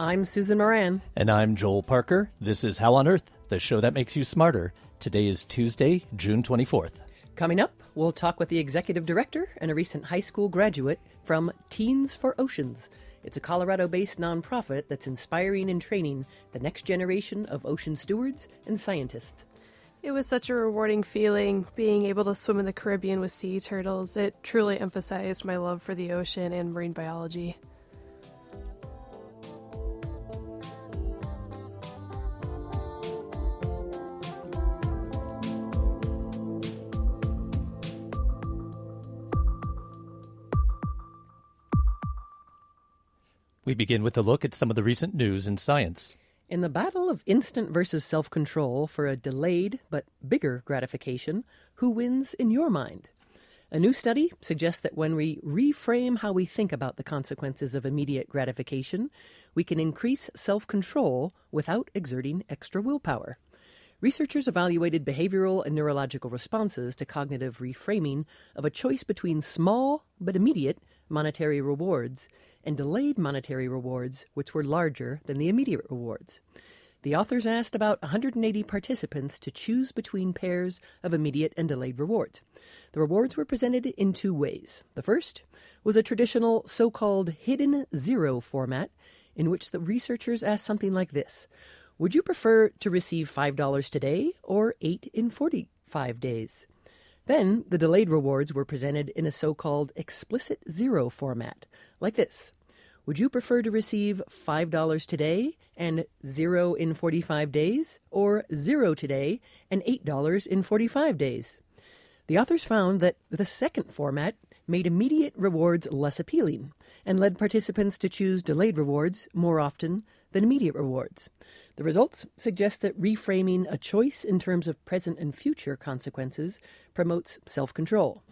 I'm Susan Moran. And I'm Joel Parker. This is How on Earth, the show that makes you smarter. Today is Tuesday, June 24th. Coming up, we'll talk with the executive director and a recent high school graduate from Teens for Oceans. It's a Colorado based nonprofit that's inspiring and training the next generation of ocean stewards and scientists. It was such a rewarding feeling being able to swim in the Caribbean with sea turtles. It truly emphasized my love for the ocean and marine biology. We begin with a look at some of the recent news in science. In the battle of instant versus self control for a delayed but bigger gratification, who wins in your mind? A new study suggests that when we reframe how we think about the consequences of immediate gratification, we can increase self control without exerting extra willpower. Researchers evaluated behavioral and neurological responses to cognitive reframing of a choice between small but immediate monetary rewards and delayed monetary rewards, which were larger than the immediate rewards. The authors asked about 180 participants to choose between pairs of immediate and delayed rewards. The rewards were presented in two ways. The first was a traditional so called hidden zero format, in which the researchers asked something like this Would you prefer to receive $5 today or 8 in 45 days? Then the delayed rewards were presented in a so called explicit zero format, like this Would you prefer to receive $5 today and 0 in 45 days, or 0 today and $8 in 45 days? The authors found that the second format made immediate rewards less appealing and led participants to choose delayed rewards more often than immediate rewards. The results suggest that reframing a choice in terms of present and future consequences promotes self control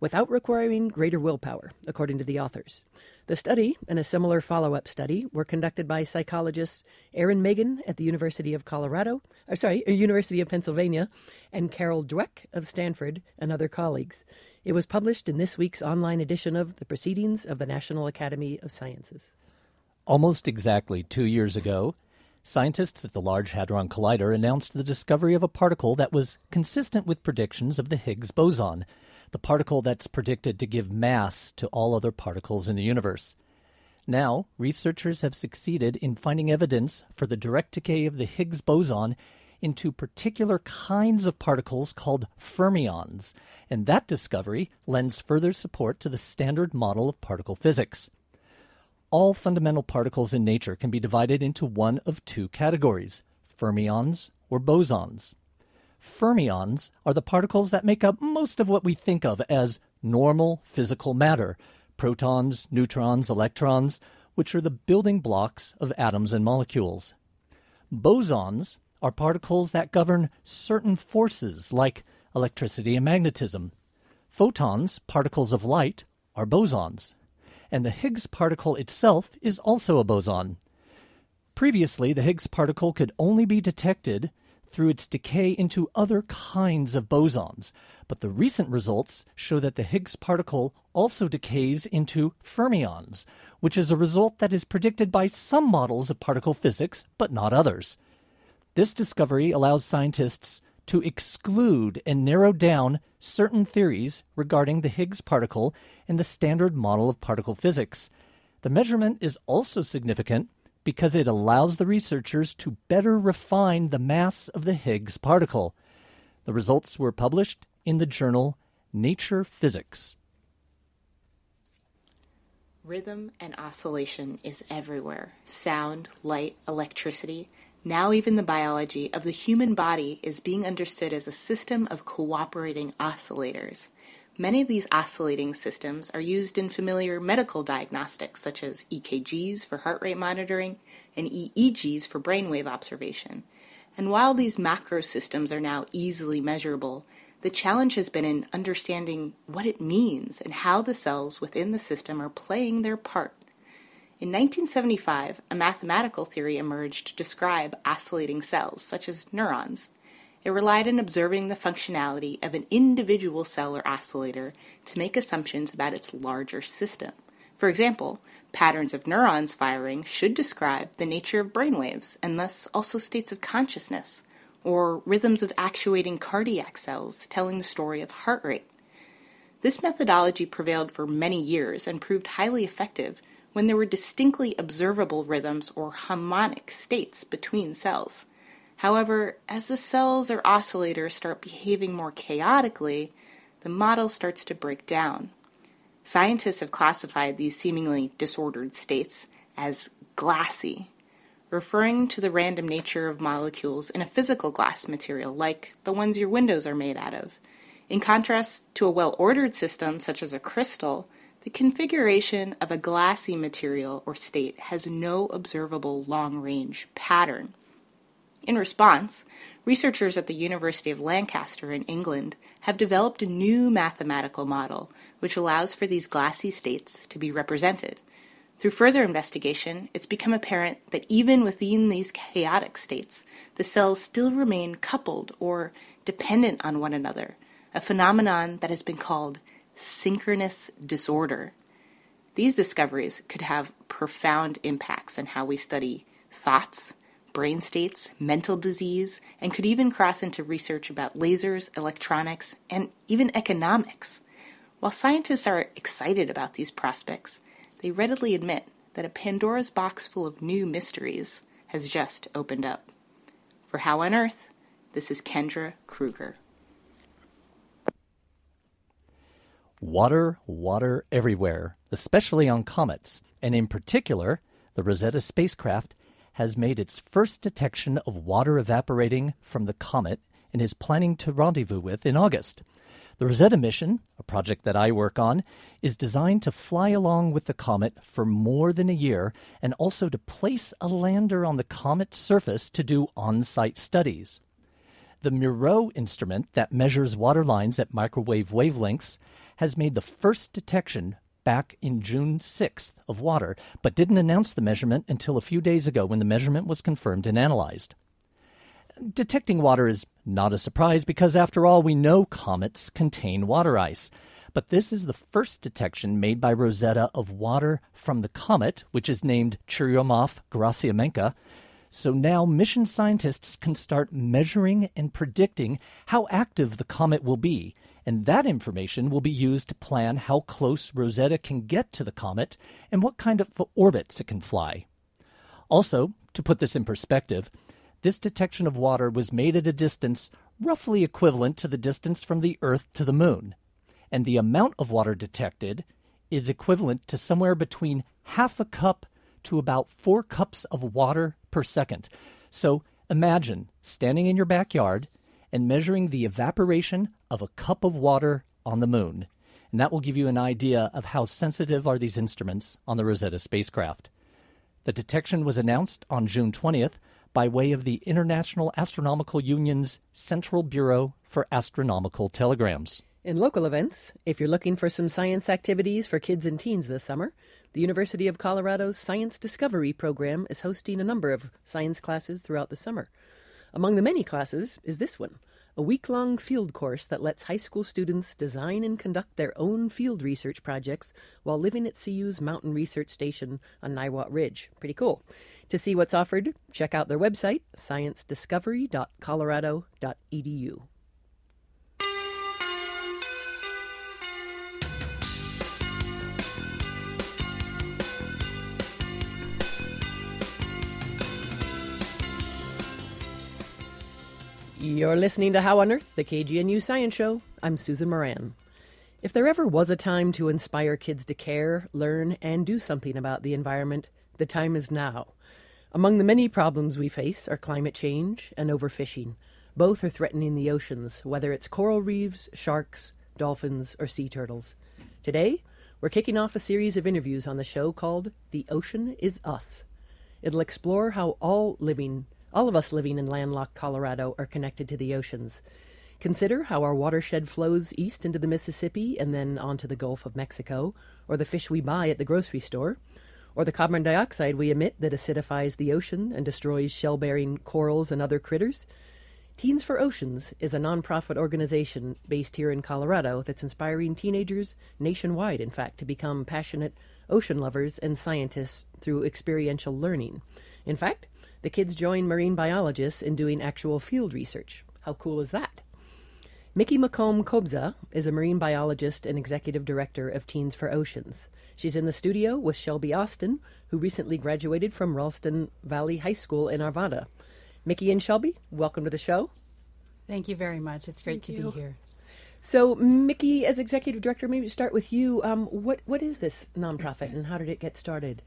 without requiring greater willpower, according to the authors. The study and a similar follow up study were conducted by psychologists Eran Magen at the University of Colorado, or sorry, University of Pennsylvania, and Carol Dweck of Stanford and other colleagues. It was published in this week's online edition of the Proceedings of the National Academy of Sciences. Almost exactly two years ago, Scientists at the Large Hadron Collider announced the discovery of a particle that was consistent with predictions of the Higgs boson, the particle that's predicted to give mass to all other particles in the universe. Now, researchers have succeeded in finding evidence for the direct decay of the Higgs boson into particular kinds of particles called fermions, and that discovery lends further support to the standard model of particle physics all fundamental particles in nature can be divided into one of two categories fermions or bosons. Fermions are the particles that make up most of what we think of as normal physical matter protons, neutrons, electrons, which are the building blocks of atoms and molecules. Bosons are particles that govern certain forces like electricity and magnetism. Photons, particles of light, are bosons and the Higgs particle itself is also a boson. Previously, the Higgs particle could only be detected through its decay into other kinds of bosons, but the recent results show that the Higgs particle also decays into fermions, which is a result that is predicted by some models of particle physics, but not others. This discovery allows scientists to exclude and narrow down certain theories regarding the Higgs particle in the standard model of particle physics. The measurement is also significant because it allows the researchers to better refine the mass of the Higgs particle. The results were published in the journal Nature Physics. Rhythm and oscillation is everywhere sound, light, electricity. Now, even the biology of the human body is being understood as a system of cooperating oscillators. Many of these oscillating systems are used in familiar medical diagnostics, such as EKGs for heart rate monitoring and EEGs for brainwave observation. And while these macro systems are now easily measurable, the challenge has been in understanding what it means and how the cells within the system are playing their part. In 1975, a mathematical theory emerged to describe oscillating cells, such as neurons. It relied on observing the functionality of an individual cell or oscillator to make assumptions about its larger system. For example, patterns of neurons firing should describe the nature of brainwaves and thus also states of consciousness, or rhythms of actuating cardiac cells telling the story of heart rate. This methodology prevailed for many years and proved highly effective when there were distinctly observable rhythms or harmonic states between cells. However, as the cells or oscillators start behaving more chaotically, the model starts to break down. Scientists have classified these seemingly disordered states as glassy, referring to the random nature of molecules in a physical glass material like the ones your windows are made out of. In contrast to a well ordered system such as a crystal, the configuration of a glassy material or state has no observable long range pattern. In response, researchers at the University of Lancaster in England have developed a new mathematical model which allows for these glassy states to be represented. Through further investigation, it's become apparent that even within these chaotic states, the cells still remain coupled or dependent on one another, a phenomenon that has been called synchronous disorder. These discoveries could have profound impacts on how we study thoughts, brain states, mental disease, and could even cross into research about lasers, electronics, and even economics. While scientists are excited about these prospects, they readily admit that a Pandora's box full of new mysteries has just opened up. For How on Earth, this is Kendra Krueger. Water, water everywhere, especially on comets, and in particular, the Rosetta spacecraft has made its first detection of water evaporating from the comet and is planning to rendezvous with in August. The Rosetta mission, a project that I work on, is designed to fly along with the comet for more than a year and also to place a lander on the comet's surface to do on site studies. The MIRO instrument that measures water lines at microwave wavelengths has made the first detection back in June 6th of water, but didn't announce the measurement until a few days ago when the measurement was confirmed and analyzed. Detecting water is not a surprise because, after all, we know comets contain water ice. But this is the first detection made by Rosetta of water from the comet, which is named Churyumov-Gerasimenko. So now mission scientists can start measuring and predicting how active the comet will be and that information will be used to plan how close Rosetta can get to the comet and what kind of orbits it can fly. Also, to put this in perspective, this detection of water was made at a distance roughly equivalent to the distance from the Earth to the Moon, and the amount of water detected is equivalent to somewhere between half a cup to about four cups of water per second. So imagine standing in your backyard and measuring the evaporation of a cup of water on the moon. And that will give you an idea of how sensitive are these instruments on the Rosetta spacecraft. The detection was announced on June 20th by way of the International Astronomical Union's Central Bureau for Astronomical Telegrams. In local events, if you're looking for some science activities for kids and teens this summer, the University of Colorado's Science Discovery program is hosting a number of science classes throughout the summer. Among the many classes is this one a week long field course that lets high school students design and conduct their own field research projects while living at CU's Mountain Research Station on Niwot Ridge. Pretty cool. To see what's offered, check out their website, sciencediscovery.colorado.edu. You're listening to How on Earth, the KGNU Science Show. I'm Susan Moran. If there ever was a time to inspire kids to care, learn, and do something about the environment, the time is now. Among the many problems we face are climate change and overfishing. Both are threatening the oceans, whether it's coral reefs, sharks, dolphins, or sea turtles. Today, we're kicking off a series of interviews on the show called The Ocean is Us. It'll explore how all living all of us living in landlocked Colorado are connected to the oceans. Consider how our watershed flows east into the Mississippi and then onto the Gulf of Mexico, or the fish we buy at the grocery store, or the carbon dioxide we emit that acidifies the ocean and destroys shell bearing corals and other critters. Teens for Oceans is a nonprofit organization based here in Colorado that's inspiring teenagers nationwide, in fact, to become passionate ocean lovers and scientists through experiential learning. In fact, the kids join marine biologists in doing actual field research. How cool is that? Mikki McComb Kobza is a marine biologist and executive director of Teens for Oceans. She's in the studio with Shelby Austin, who recently graduated from Ralston Valley High School in Arvada. Mikki and Shelby, welcome to the show. Thank you very much. It's great Thank to you. be here. So, Mikki, as executive director, maybe start with you. Um, what what is this nonprofit, and how did it get started?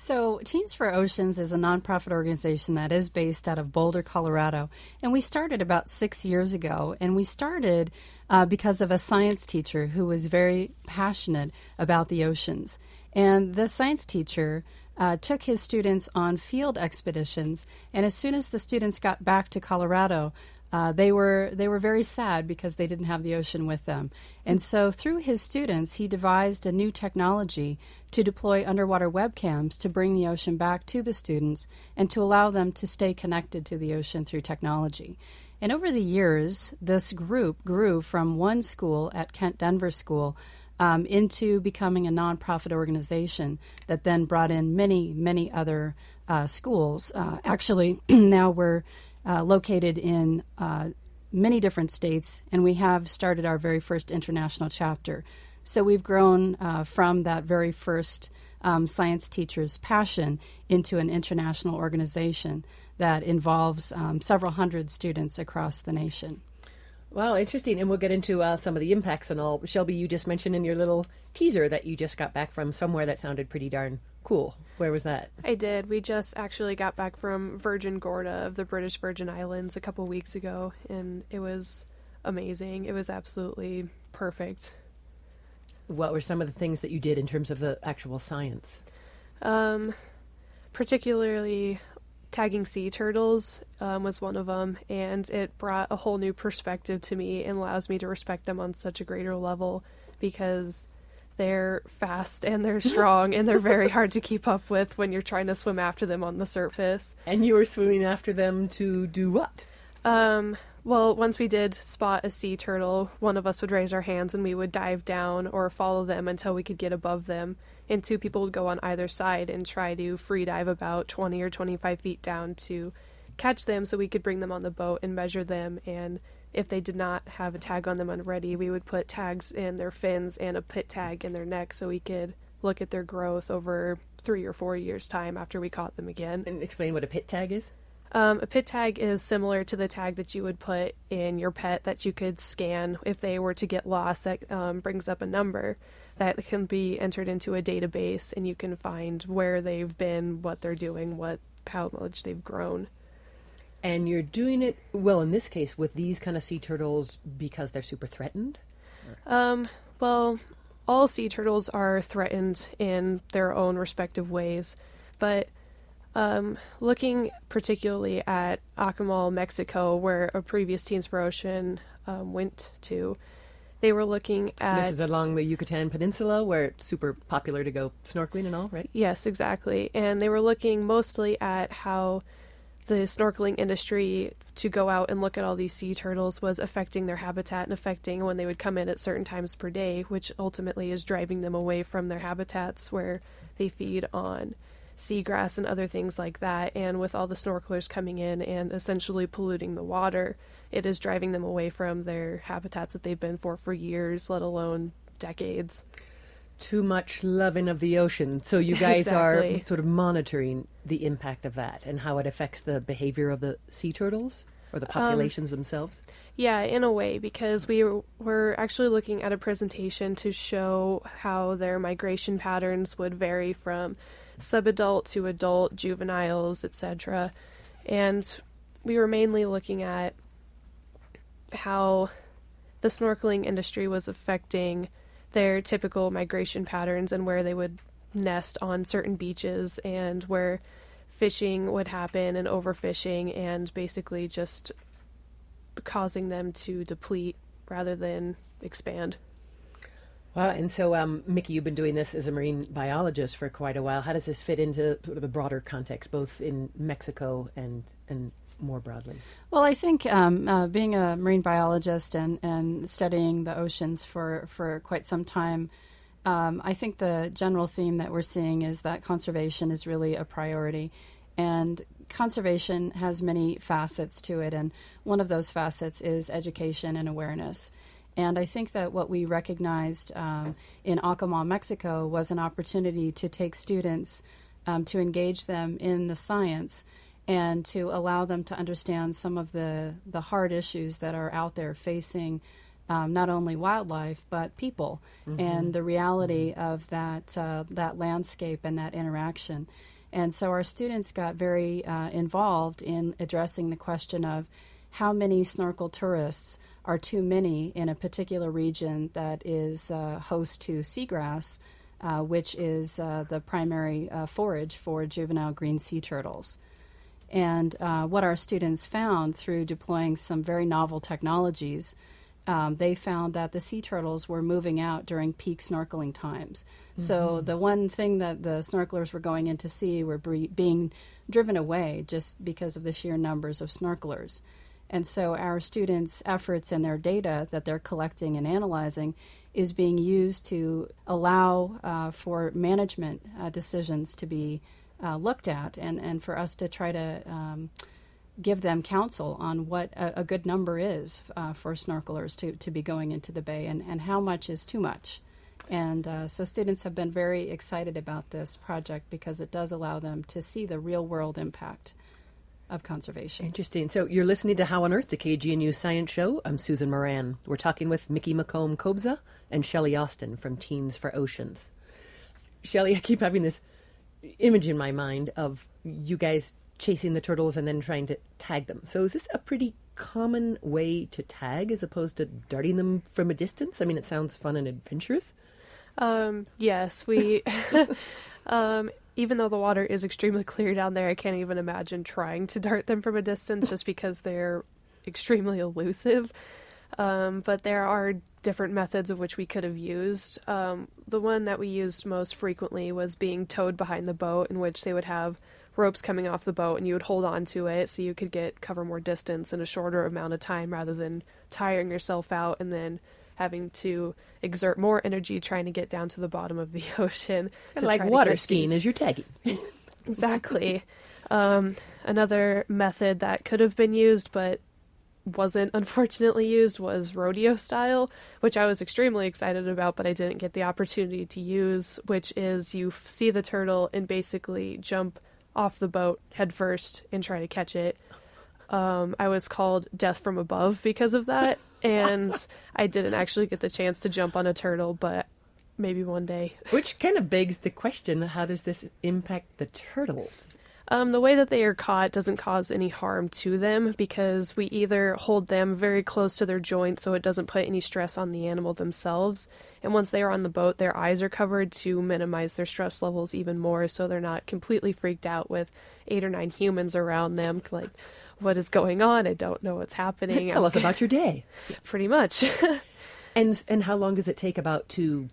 So, Teens for Oceans is a nonprofit organization that is based out of Boulder, Colorado. And we started about six years ago. And we started uh, because of a science teacher who was very passionate about the oceans. And the science teacher uh, took his students on field expeditions. And as soon as the students got back to Colorado, uh, they were they were very sad because they didn't have the ocean with them, and so through his students, he devised a new technology to deploy underwater webcams to bring the ocean back to the students and to allow them to stay connected to the ocean through technology. And over the years, this group grew from one school at Kent Denver School um, into becoming a nonprofit organization that then brought in many, many other uh, schools. Uh, actually, now we're uh, located in uh, many different states, and we have started our very first international chapter. So we've grown uh, from that very first um, science teacher's passion into an international organization that involves um, several hundred students across the nation. Wow, interesting. And we'll get into uh, some of the impacts and all. Shelby, you just mentioned in your little teaser that you just got back from somewhere that sounded pretty darn cool. Where was that? I did. We just actually got back from Virgin Gorda of the British Virgin Islands a couple weeks ago, and it was amazing. It was absolutely perfect. What were some of the things that you did in terms of the actual science? Um, particularly tagging sea turtles um, was one of them, and it brought a whole new perspective to me and allows me to respect them on such a greater level because they're fast and they're strong and they're very hard to keep up with when you're trying to swim after them on the surface. And you were swimming after them to do what? Um, well, once we did spot a sea turtle, one of us would raise our hands and we would dive down or follow them until we could get above them. And two people would go on either side and try to free dive about 20 or 25 feet down to catch them so we could bring them on the boat and measure them. And if they did not have a tag on them already, we would put tags in their fins and a pit tag in their neck so we could look at their growth over three or four years' time after we caught them again. And explain what a pit tag is. Um, a pit tag is similar to the tag that you would put in your pet that you could scan if they were to get lost. That um, brings up a number that can be entered into a database, and you can find where they've been, what they're doing, what how much they've grown. And you're doing it, well, in this case, with these kind of sea turtles because they're super threatened? Um, well, all sea turtles are threatened in their own respective ways, but um, looking particularly at Akumal, Mexico, where a previous Teens for Ocean um, went to, they were looking at. This is along the Yucatan Peninsula where it's super popular to go snorkeling and all, right? Yes, exactly. And they were looking mostly at how the snorkeling industry to go out and look at all these sea turtles was affecting their habitat and affecting when they would come in at certain times per day, which ultimately is driving them away from their habitats where they feed on seagrass and other things like that. And with all the snorkelers coming in and essentially polluting the water, it is driving them away from their habitats that they've been for for years, let alone decades. Too much loving of the ocean. So you guys are sort of monitoring the impact of that and how it affects the behavior of the sea turtles or the um, populations themselves. Yeah, in a way, because we were- were actually looking at a presentation to show how their migration patterns would vary from subadult to adult, juveniles, etc. And we were mainly looking at how the snorkeling industry was affecting their typical migration patterns and where they would nest on certain beaches and where fishing would happen and overfishing and basically just causing them to deplete rather than expand. Wow. And so, um, Mikki, you've been doing this as a marine biologist for quite a while. How does this fit into sort of a broader context, both in Mexico and, and more broadly? Well, I think um, uh, being a marine biologist and, and studying the oceans for, for quite some time, um, I think the general theme that we're seeing is that conservation is really a priority. And conservation has many facets to it, and one of those facets is education and awareness. And I think that what we recognized um, in Akumal, Mexico, was an opportunity to take students um, to engage them in the science and to allow them to understand some of the, the hard issues that are out there facing um, not only wildlife but people mm-hmm. and the reality mm-hmm. of that uh, that landscape and that interaction. And so our students got very uh, involved in addressing the question of how many snorkel tourists are too many in a particular region that is uh, host to seagrass, uh, which is uh, the primary uh, forage for juvenile green sea turtles. And uh, what our students found through deploying some very novel technologies um, they found that the sea turtles were moving out during peak snorkeling times. Mm-hmm. So the one thing that the snorkelers were going in to see were bre- being driven away just because of the sheer numbers of snorkelers. And so our students' efforts and their data that they're collecting and analyzing is being used to allow uh, for management uh, decisions to be uh, looked at and, and for us to try to um, give them counsel on what a, a good number is uh, for snorkelers to, to be going into the bay and, and how much is too much. And uh, so students have been very excited about this project because it does allow them to see the real world impact of conservation. Interesting. So you're listening to How on Earth, the KGNU Science Show. I'm Susan Moran. We're talking with Mikki McComb Kobza and Shelby Austin from Teens for Oceans. Shelby, I keep having this image in my mind of you guys chasing the turtles and then trying to tag them. So is this a pretty common way to tag as opposed to darting them from a distance? I mean, it sounds fun and adventurous. Um, yes, we. um, even though the water is extremely clear down there, I can't even imagine trying to dart them from a distance just because they're extremely elusive. Um, but there are different methods of which we could have used. Um, the one that we used most frequently was being towed behind the boat, in which they would have ropes coming off the boat and you would hold on to it so you could get cover more distance in a shorter amount of time rather than tiring yourself out and then having to exert more energy trying to get down to the bottom of the ocean. like water skiing as you're tagging. exactly. Um, another method that could have been used but wasn't unfortunately used was rodeo style, which I was extremely excited about, but I didn't get the opportunity to use, which is you f- see the turtle and basically jump off the boat headfirst and try to catch it. Um, I was called Death from Above because of that, and I didn't actually get the chance to jump on a turtle, but maybe one day. Which kind of begs the question how does this impact the turtles? Um, the way that they are caught doesn't cause any harm to them because we either hold them very close to their joints so it doesn't put any stress on the animal themselves. And once they are on the boat, their eyes are covered to minimize their stress levels even more so they're not completely freaked out with eight or nine humans around them. Like, what is going on? I don't know what's happening. Tell us about your day. Pretty much. and and how long does it take about to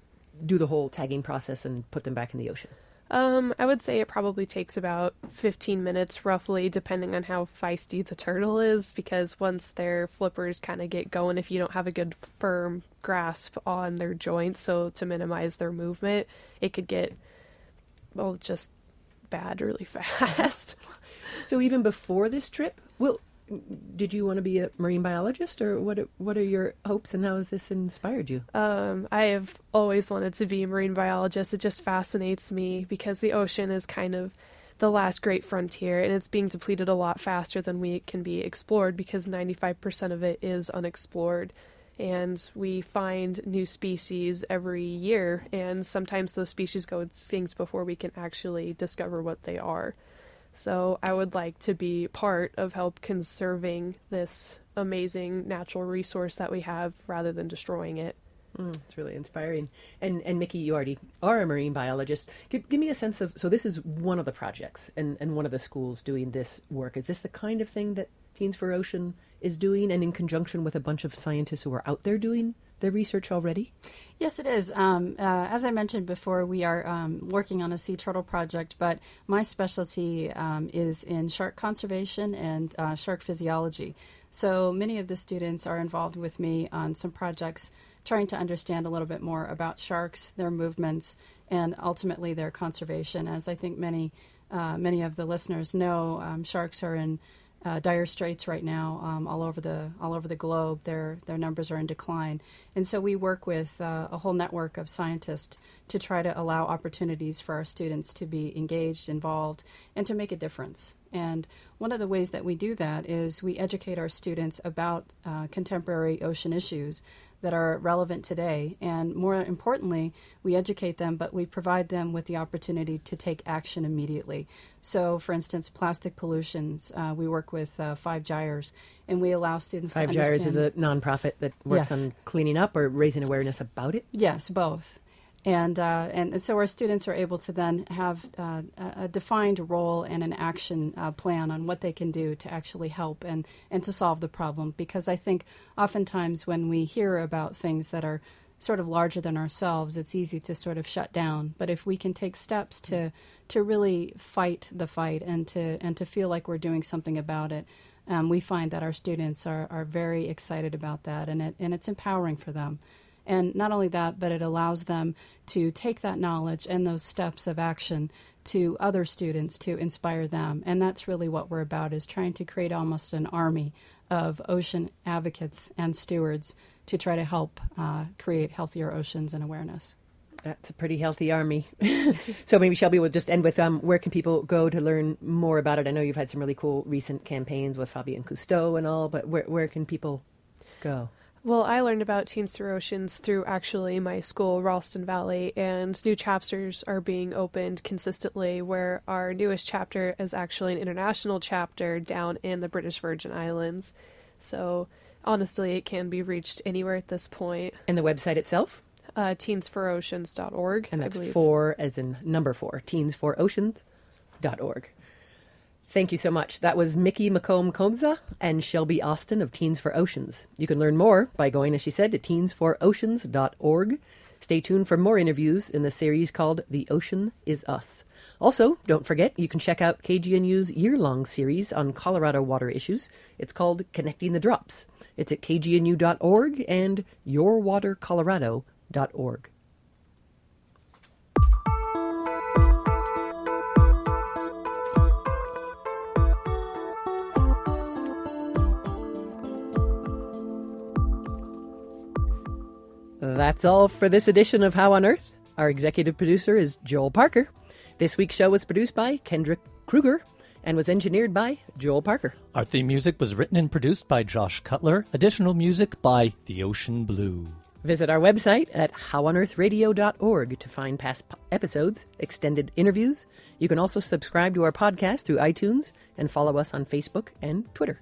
do the whole tagging process and put them back in the ocean? Um, I would say it probably takes about 15 minutes roughly, depending on how feisty the turtle is, because once their flippers kind of get going, if you don't have a good firm grasp on their joints, so to minimize their movement, it could get, well, just bad really fast. so even before this trip, well, did you want to be a marine biologist, or what? What are your hopes, and how has this inspired you? Um, I have always wanted to be a marine biologist. It just fascinates me because the ocean is kind of the last great frontier, and it's being depleted a lot faster than we can be explored because 95% of it is unexplored. And we find new species every year, and sometimes those species go extinct before we can actually discover what they are. So I would like to be part of help conserving this amazing natural resource that we have rather than destroying it. Mm, it's really inspiring. And and Mikki, you already are a marine biologist. Give, give me a sense of so this is one of the projects and, and one of the schools doing this work. Is this the kind of thing that Teens for Ocean is doing and in conjunction with a bunch of scientists who are out there doing their research already? Yes, it is. Um, uh, as I mentioned before, we are um, working on a sea turtle project, but my specialty um, is in shark conservation and uh, shark physiology. So many of the students are involved with me on some projects trying to understand a little bit more about sharks, their movements, and ultimately their conservation. As I think many uh, many of the listeners know, um, sharks are in uh, dire straits right now um, all over the all over the globe. Their their numbers are in decline, and so we work with uh, a whole network of scientists to try to allow opportunities for our students to be engaged, involved, and to make a difference. And one of the ways that we do that is we educate our students about uh, contemporary ocean issues that are relevant today. And more importantly, we educate them, but we provide them with the opportunity to take action immediately. So, for instance, plastic pollutions, uh, we work with uh, Five Gyres, and we allow students Five to Gyres is a nonprofit that works Yes. on cleaning up or raising awareness about it. Yes, both. And, uh, and so our students are able to then have uh, a a defined role and an action uh, plan on what they can do to actually help and, and to solve the problem. Because I think oftentimes when we hear about things that are sort of larger than ourselves, it's easy to sort of shut down. But if we can take steps to to really fight the fight and to and to feel like we're doing something about it, um, we find that our students are, are very excited about that, and it and it's empowering for them. And not only that, but it allows them to take that knowledge and those steps of action to other students to inspire them. And that's really what we're about is trying to create almost an army of ocean advocates and stewards to try to help uh, create healthier oceans and awareness. That's a pretty healthy army. so maybe Shelby will just end with um, where can people go to learn more about it? I know you've had some really cool recent campaigns with Fabien Cousteau and all, but where where can people go? Well, I learned about Teens Through Oceans through actually my school, Ralston Valley, and new chapters are being opened consistently. Where our newest chapter is actually an international chapter down in the British Virgin Islands. So, honestly, it can be reached anywhere at this point. And the website itself? Uh, teensforoceans.org. And that's four as in number four, teensforoceans.org. Thank you so much. That was Mikki McComb Kobza and Shelby Austin of Teens for Oceans. You can learn more by going, as she said, to teensforoceans.org. Stay tuned for more interviews in the series called The Ocean Is Us. Also, don't forget, you can check out KGNU's year long series on Colorado water issues. It's called Connecting the Drops. It's at kgnu.org and yourwatercolorado.org. That's all for this edition of How on Earth. Our executive producer is Joel Parker. This week's show was produced by Kendrick Krueger and was engineered by Joel Parker. Our theme music was written and produced by Josh Cutler. Additional music by The Ocean Blue. Visit our website at howonearthradio.org to find past episodes, extended interviews. You can also subscribe to our podcast through iTunes and follow us on Facebook and Twitter.